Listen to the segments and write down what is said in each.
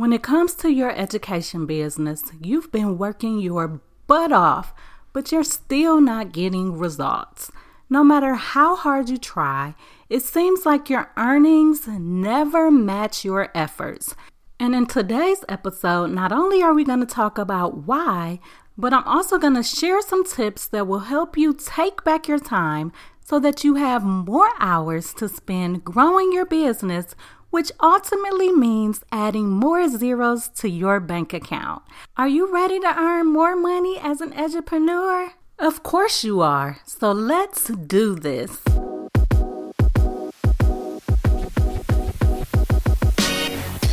When it comes to your education business, you've been working your butt off, but you're still not getting results. No matter how hard you try, it seems like your earnings never match your efforts. And in today's episode, not only are we going to talk about why, but I'm also going to share some tips that will help you take back your time so that you have more hours to spend growing your business which ultimately means adding more zeros to your bank account. Are you ready to earn more money as an edupreneur? Of course you are. So let's do this.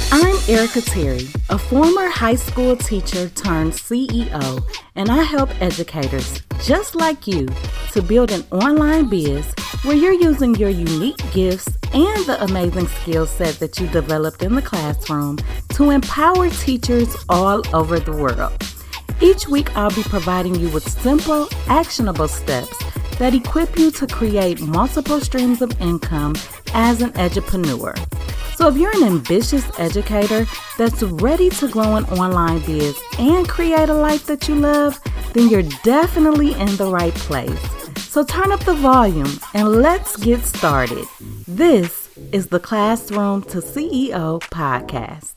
I'm Erica Terry, a former high school teacher turned CEO, and I help educators just like you to build an online biz where you're using your unique gifts and the amazing skill set that you developed in the classroom to empower teachers all over the world. Each week, I'll be providing you with simple, actionable steps that equip you to create multiple streams of income as an edupreneur. So, if you're an ambitious educator that's ready to grow an online biz and create a life that you love, then you're definitely in the right place. So, turn up the volume and let's get started. This is the Classroom to CEO podcast.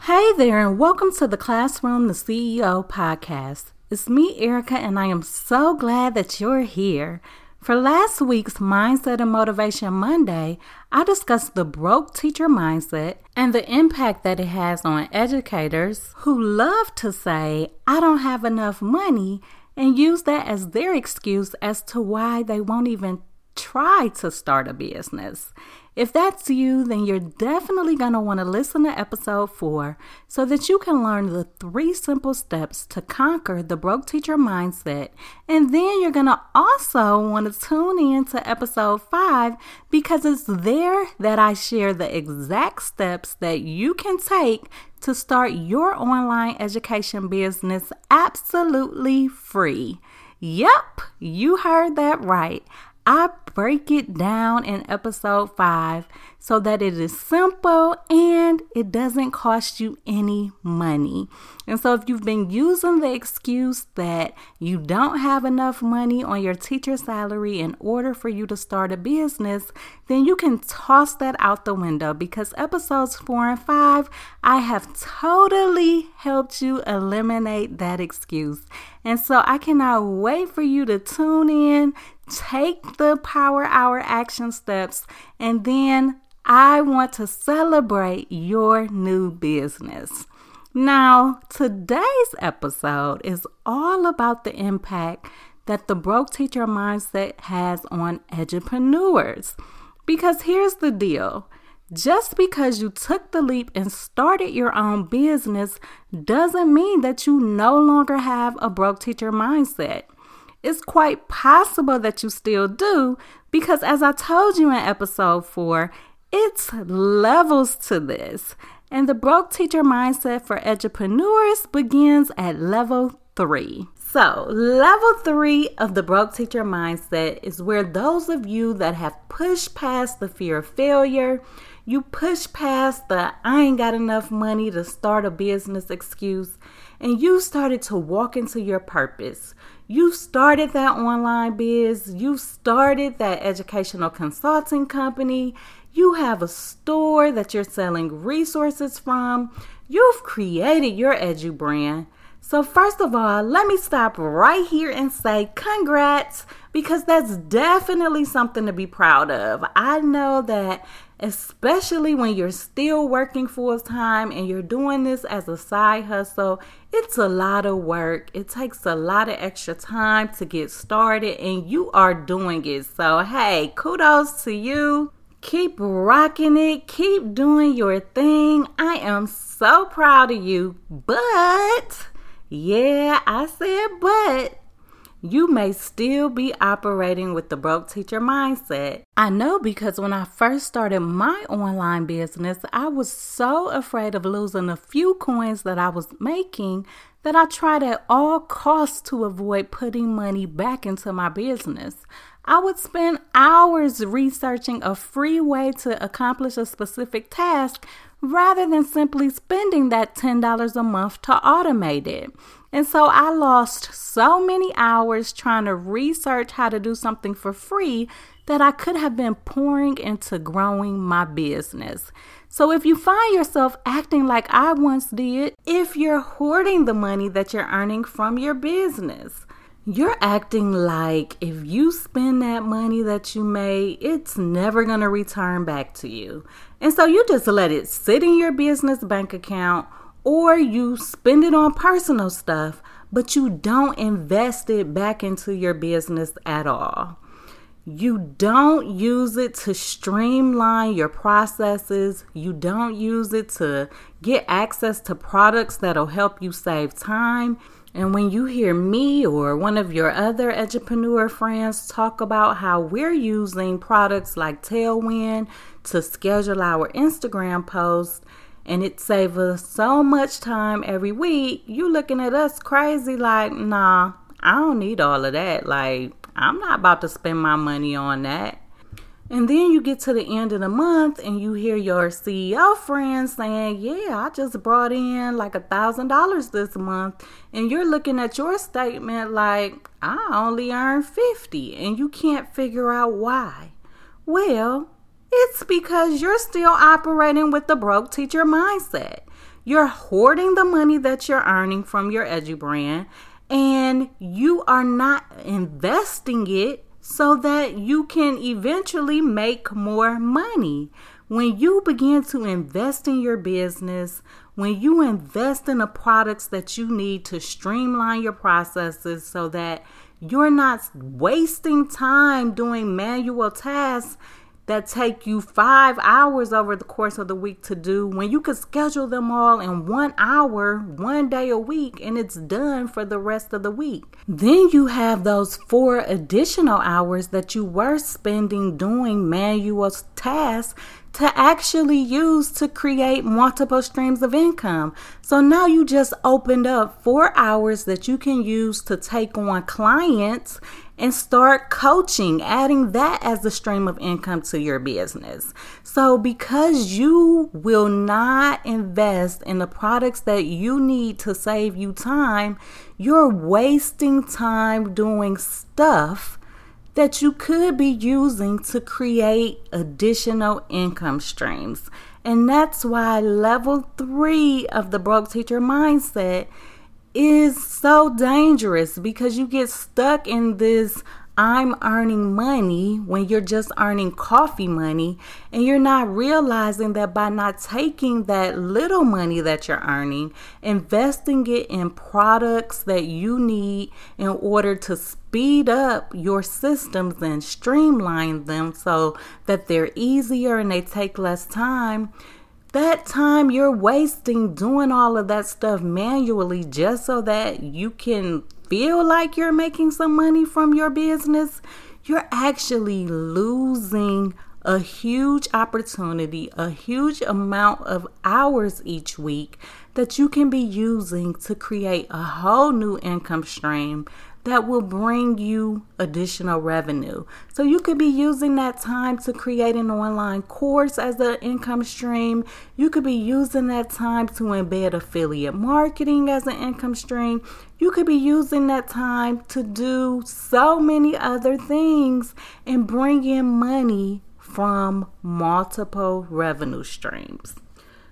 Hey there, and welcome to the Classroom to CEO podcast. It's me, Erica, and I am so glad that you're here. For last week's Mindset and Motivation Monday, I discussed the broke teacher mindset and the impact that it has on educators who love to say, I don't have enough money, and use that as their excuse as to why they won't even try to start a business. If that's you, then you're definitely going to want to listen to episode four so that you can learn the three simple steps to conquer the broke teacher mindset. And then you're going to also want to tune in to episode five because it's there that I share the exact steps that you can take to start your online education business absolutely free. Yep, you heard that right. I break it down in episode five so that it is simple and it doesn't cost you any money. And so, if you've been using the excuse that you don't have enough money on your teacher salary in order for you to start a business, then you can toss that out the window because episodes four and five, I have totally helped you eliminate that excuse. And so, I cannot wait for you to tune in take the power hour action steps and then I want to celebrate your new business. Now, today's episode is all about the impact that the broke teacher mindset has on edupreneurs. Because here's the deal just because you took the leap and started your own business doesn't mean that you no longer have a broke teacher mindset. It's quite possible that you still do because, as I told you in episode four, it's levels to this. And the broke teacher mindset for entrepreneurs begins at level three. So, level three of the broke teacher mindset is where those of you that have pushed past the fear of failure, you push past the I ain't got enough money to start a business excuse, and you started to walk into your purpose. You started that online biz, you started that educational consulting company, you have a store that you're selling resources from, you've created your edu brand. So, first of all, let me stop right here and say congrats because that's definitely something to be proud of. I know that especially when you're still working full time and you're doing this as a side hustle, it's a lot of work. It takes a lot of extra time to get started, and you are doing it. So, hey, kudos to you. Keep rocking it, keep doing your thing. I am so proud of you. But, yeah, I said, but you may still be operating with the broke teacher mindset. I know because when I first started my online business, I was so afraid of losing a few coins that I was making that I tried at all costs to avoid putting money back into my business. I would spend hours researching a free way to accomplish a specific task rather than simply spending that $10 a month to automate it. And so I lost so many hours trying to research how to do something for free that I could have been pouring into growing my business. So if you find yourself acting like I once did, if you're hoarding the money that you're earning from your business, you're acting like if you spend that money that you made, it's never going to return back to you. And so you just let it sit in your business bank account or you spend it on personal stuff, but you don't invest it back into your business at all. You don't use it to streamline your processes. You don't use it to get access to products that'll help you save time. And when you hear me or one of your other entrepreneur friends talk about how we're using products like Tailwind to schedule our Instagram posts and it saves us so much time every week, you're looking at us crazy like, nah, I don't need all of that. Like, I'm not about to spend my money on that. And then you get to the end of the month and you hear your CEO friend saying, Yeah, I just brought in like a thousand dollars this month. And you're looking at your statement like, I only earned 50 and you can't figure out why. Well, it's because you're still operating with the broke teacher mindset. You're hoarding the money that you're earning from your edu brand and you are not investing it so that you can eventually make more money. When you begin to invest in your business, when you invest in the products that you need to streamline your processes so that you're not wasting time doing manual tasks that take you five hours over the course of the week to do when you could schedule them all in one hour, one day a week, and it's done for the rest of the week. Then you have those four additional hours that you were spending doing manual tasks to actually use to create multiple streams of income. So now you just opened up four hours that you can use to take on clients and start coaching, adding that as a stream of income to your business. So, because you will not invest in the products that you need to save you time, you're wasting time doing stuff that you could be using to create additional income streams. And that's why level three of the broke teacher mindset is so dangerous because you get stuck in this I'm earning money when you're just earning coffee money, and you're not realizing that by not taking that little money that you're earning, investing it in products that you need in order to speed up your systems and streamline them so that they're easier and they take less time that time you're wasting doing all of that stuff manually just so that you can feel like you're making some money from your business, you're actually losing a huge opportunity, a huge amount of hours each week that you can be using to create a whole new income stream that will bring you additional revenue. So you could be using that time to create an online course as an income stream. You could be using that time to embed affiliate marketing as an income stream. You could be using that time to do so many other things and bring in money from multiple revenue streams.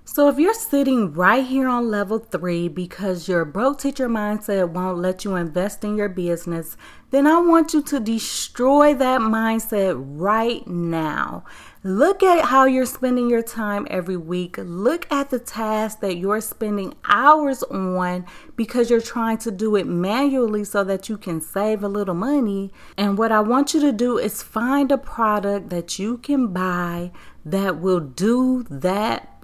So, if you're sitting right here on level three because your broke teacher mindset won't let you invest in your business, then I want you to destroy that mindset right now. Look at how you're spending your time every week. Look at the tasks that you're spending hours on because you're trying to do it manually so that you can save a little money. And what I want you to do is find a product that you can buy that will do that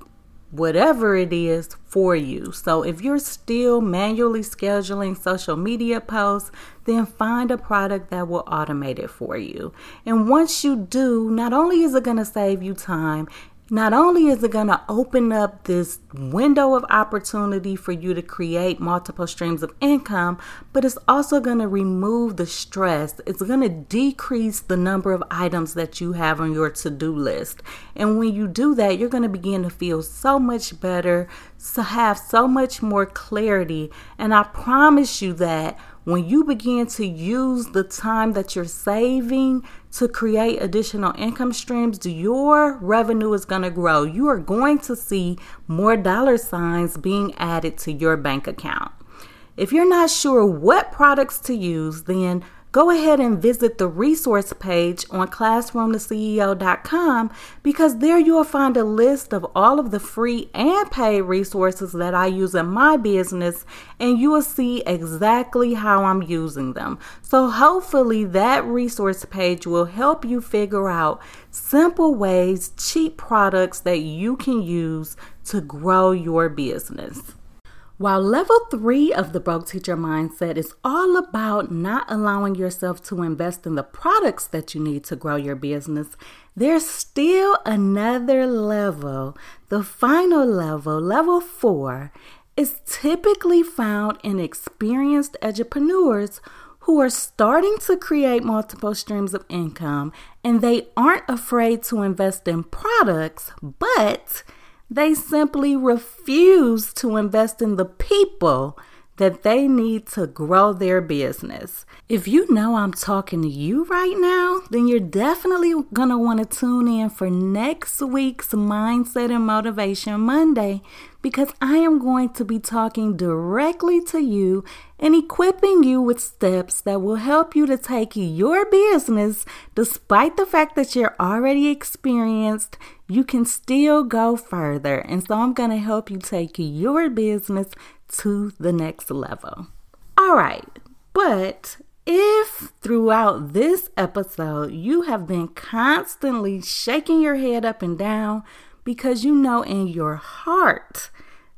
whatever it is for you. So if you're still manually scheduling social media posts, then find a product that will automate it for you. And once you do, not only is it going to save you time, not only is it going to open up this window of opportunity for you to create multiple streams of income, but it's also going to remove the stress. It's going to decrease the number of items that you have on your to do list. And when you do that, you're going to begin to feel so much better, to have so much more clarity. And I promise you that when you begin to use the time that you're saving to create additional income streams, your revenue is going to grow. You are going to see more dollar signs being added to your bank account. If you're not sure what products to use, then go ahead and visit the resource page on classroomtoceo.com because there you will find a list of all of the free and paid resources that I use in my business and you will see exactly how I'm using them. So hopefully that resource page will help you figure out simple ways, cheap products that you can use to grow your business. While level three of the broke teacher mindset is all about not allowing yourself to invest in the products that you need to grow your business, there's still another level. The final level, level four, is typically found in experienced entrepreneurs who are starting to create multiple streams of income and they aren't afraid to invest in products, but they simply refuse to invest in the people that they need to grow their business. If you know I'm talking to you right now, then you're definitely going to want to tune in for next week's Mindset and Motivation Monday because I am going to be talking directly to you and equipping you with steps that will help you to take your business, despite the fact that you're already experienced, you can still go further. And so I'm going to help you take your business to the next level. All right, but if throughout this episode you have been constantly shaking your head up and down because you know in your heart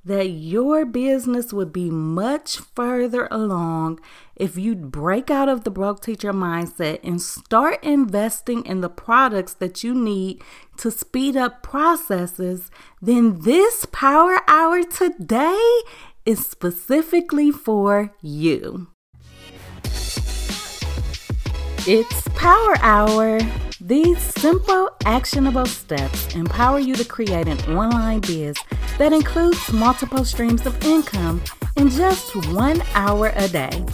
that your business would be much further along if you'd break out of the broke teacher mindset and start investing in the products that you need to speed up processes, then this power hour today is specifically for you. It's Power Hour. These simple, actionable steps empower you to create an online biz that includes multiple streams of income in just one hour a day.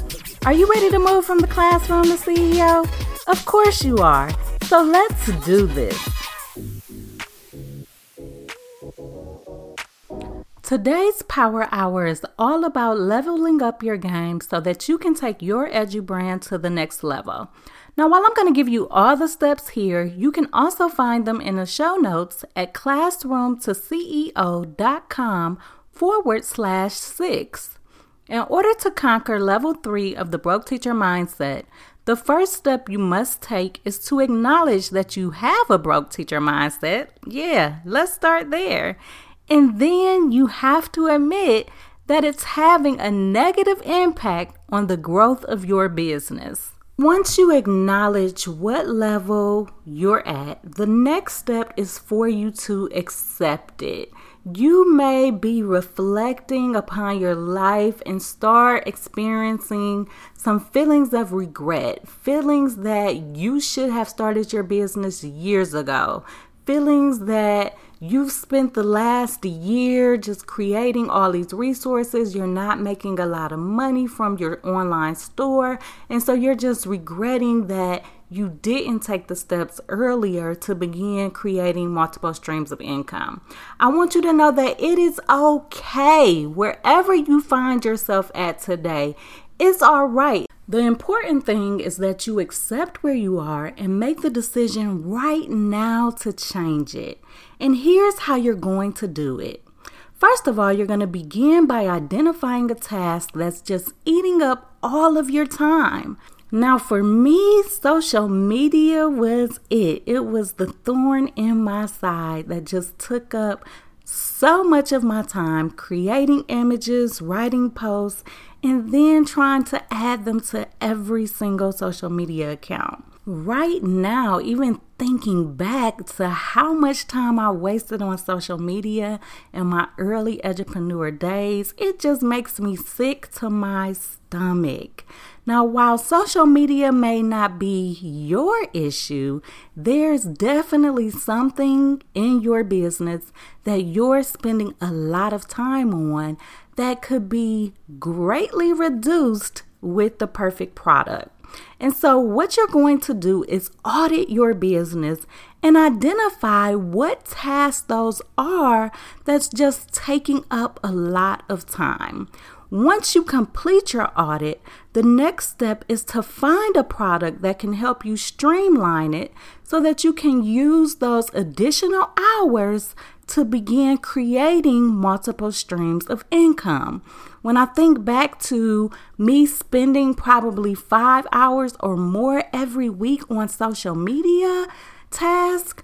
Are you ready to move from the classroom to CEO? Of course you are. So let's do this. Today's Power Hour is all about leveling up your game so that you can take your Edu brand to the next level. Now, while I'm going to give you all the steps here, you can also find them in the show notes at classroomtoceo.com forward slash six. In order to conquer level three of the broke teacher mindset, the first step you must take is to acknowledge that you have a broke teacher mindset. Yeah, let's start there. And then you have to admit that it's having a negative impact on the growth of your business. Once you acknowledge what level you're at, the next step is for you to accept it. You may be reflecting upon your life and start experiencing some feelings of regret, feelings that you should have started your business years ago, feelings that You've spent the last year just creating all these resources. You're not making a lot of money from your online store. And so you're just regretting that you didn't take the steps earlier to begin creating multiple streams of income. I want you to know that it is okay wherever you find yourself at today. It's all right. The important thing is that you accept where you are and make the decision right now to change it. And here's how you're going to do it. First of all, you're going to begin by identifying a task that's just eating up all of your time. Now, for me, social media was it. It was the thorn in my side that just took up so much of my time creating images, writing posts, and then trying to add them to every single social media account. Right now, even thinking back to how much time I wasted on social media in my early entrepreneur days, it just makes me sick to my stomach. Now, while social media may not be your issue, there's definitely something in your business that you're spending a lot of time on that could be greatly reduced with the perfect product. And so, what you're going to do is audit your business and identify what tasks those are that's just taking up a lot of time. Once you complete your audit, the next step is to find a product that can help you streamline it so that you can use those additional hours to begin creating multiple streams of income. When I think back to me spending probably five hours or more every week on social media tasks,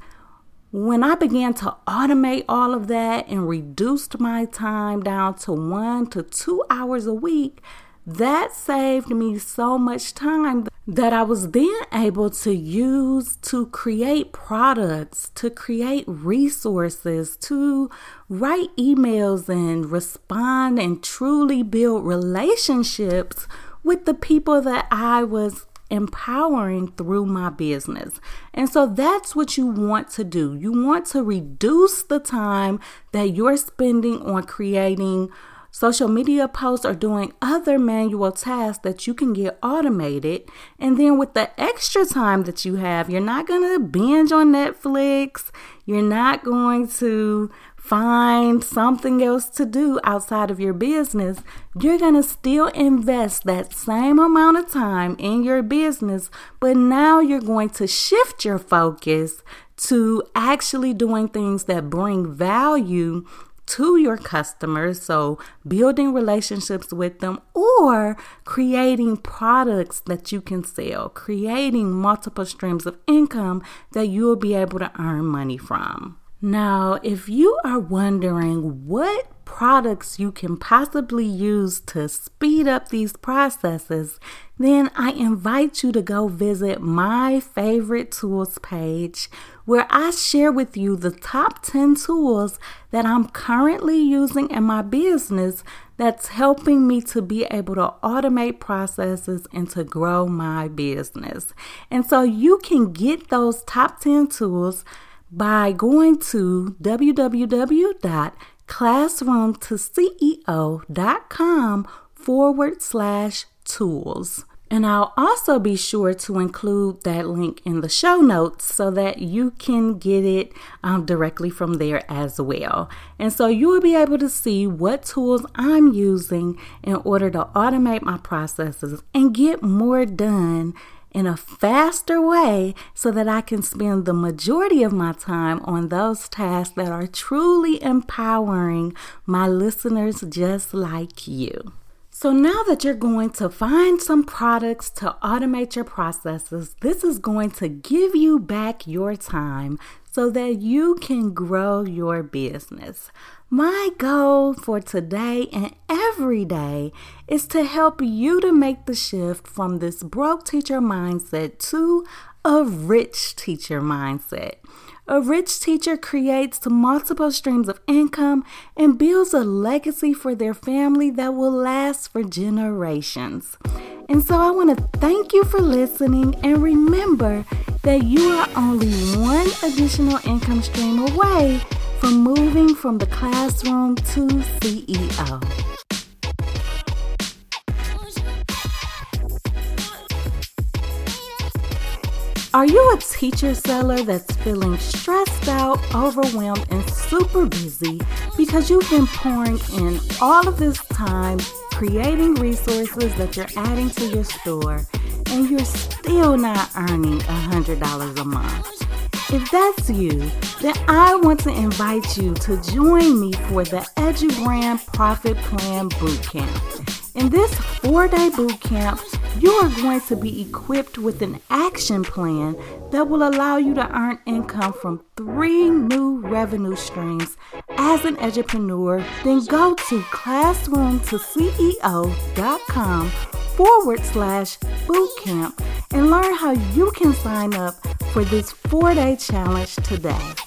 when I began to automate all of that and reduced my time down to one to two hours a week, that saved me so much time that I was then able to use to create products, to create resources, to write emails and respond and truly build relationships with the people that I was empowering through my business. And so that's what you want to do. You want to reduce the time that you're spending on creating social media posts or doing other manual tasks that you can get automated. And then with the extra time that you have, you're not going to binge on Netflix. You're not going to find something else to do outside of your business, you're going to still invest that same amount of time in your business, but now you're going to shift your focus to actually doing things that bring value to your customers. So, building relationships with them or creating products that you can sell, creating multiple streams of income that you'll be able to earn money from. Now, if you are wondering what products you can possibly use to speed up these processes, then I invite you to go visit my favorite tools page where I share with you the top 10 tools that I'm currently using in my business that's helping me to be able to automate processes and to grow my business. And so you can get those top 10 tools by going to www.classroomtoceo.com forward slash tools. And I'll also be sure to include that link in the show notes so that you can get it um, directly from there as well. And so you will be able to see what tools I'm using in order to automate my processes and get more done in a faster way so that I can spend the majority of my time on those tasks that are truly empowering my listeners just like you. So, now that you're going to find some products to automate your processes, this is going to give you back your time so that you can grow your business. My goal for today and every day is to help you to make the shift from this broke teacher mindset to a rich teacher mindset. A rich teacher creates multiple streams of income and builds a legacy for their family that will last for generations. And so I want to thank you for listening and remember that you are only one additional income stream away from moving from the classroom to CEO. Are you a teacher seller that's feeling stressed out, overwhelmed, and super busy because you've been pouring in all of this time creating resources that you're adding to your store and you're still not earning $100 a month? If that's you, then I want to invite you to join me for the EduBrand Profit Plan Bootcamp. In this four day bootcamp, you are going to be equipped with an action plan that will allow you to earn income from three new revenue streams as an entrepreneur. Then go to classroomtoceo.com forward slash bootcamp and learn how you can sign up for this four day challenge today.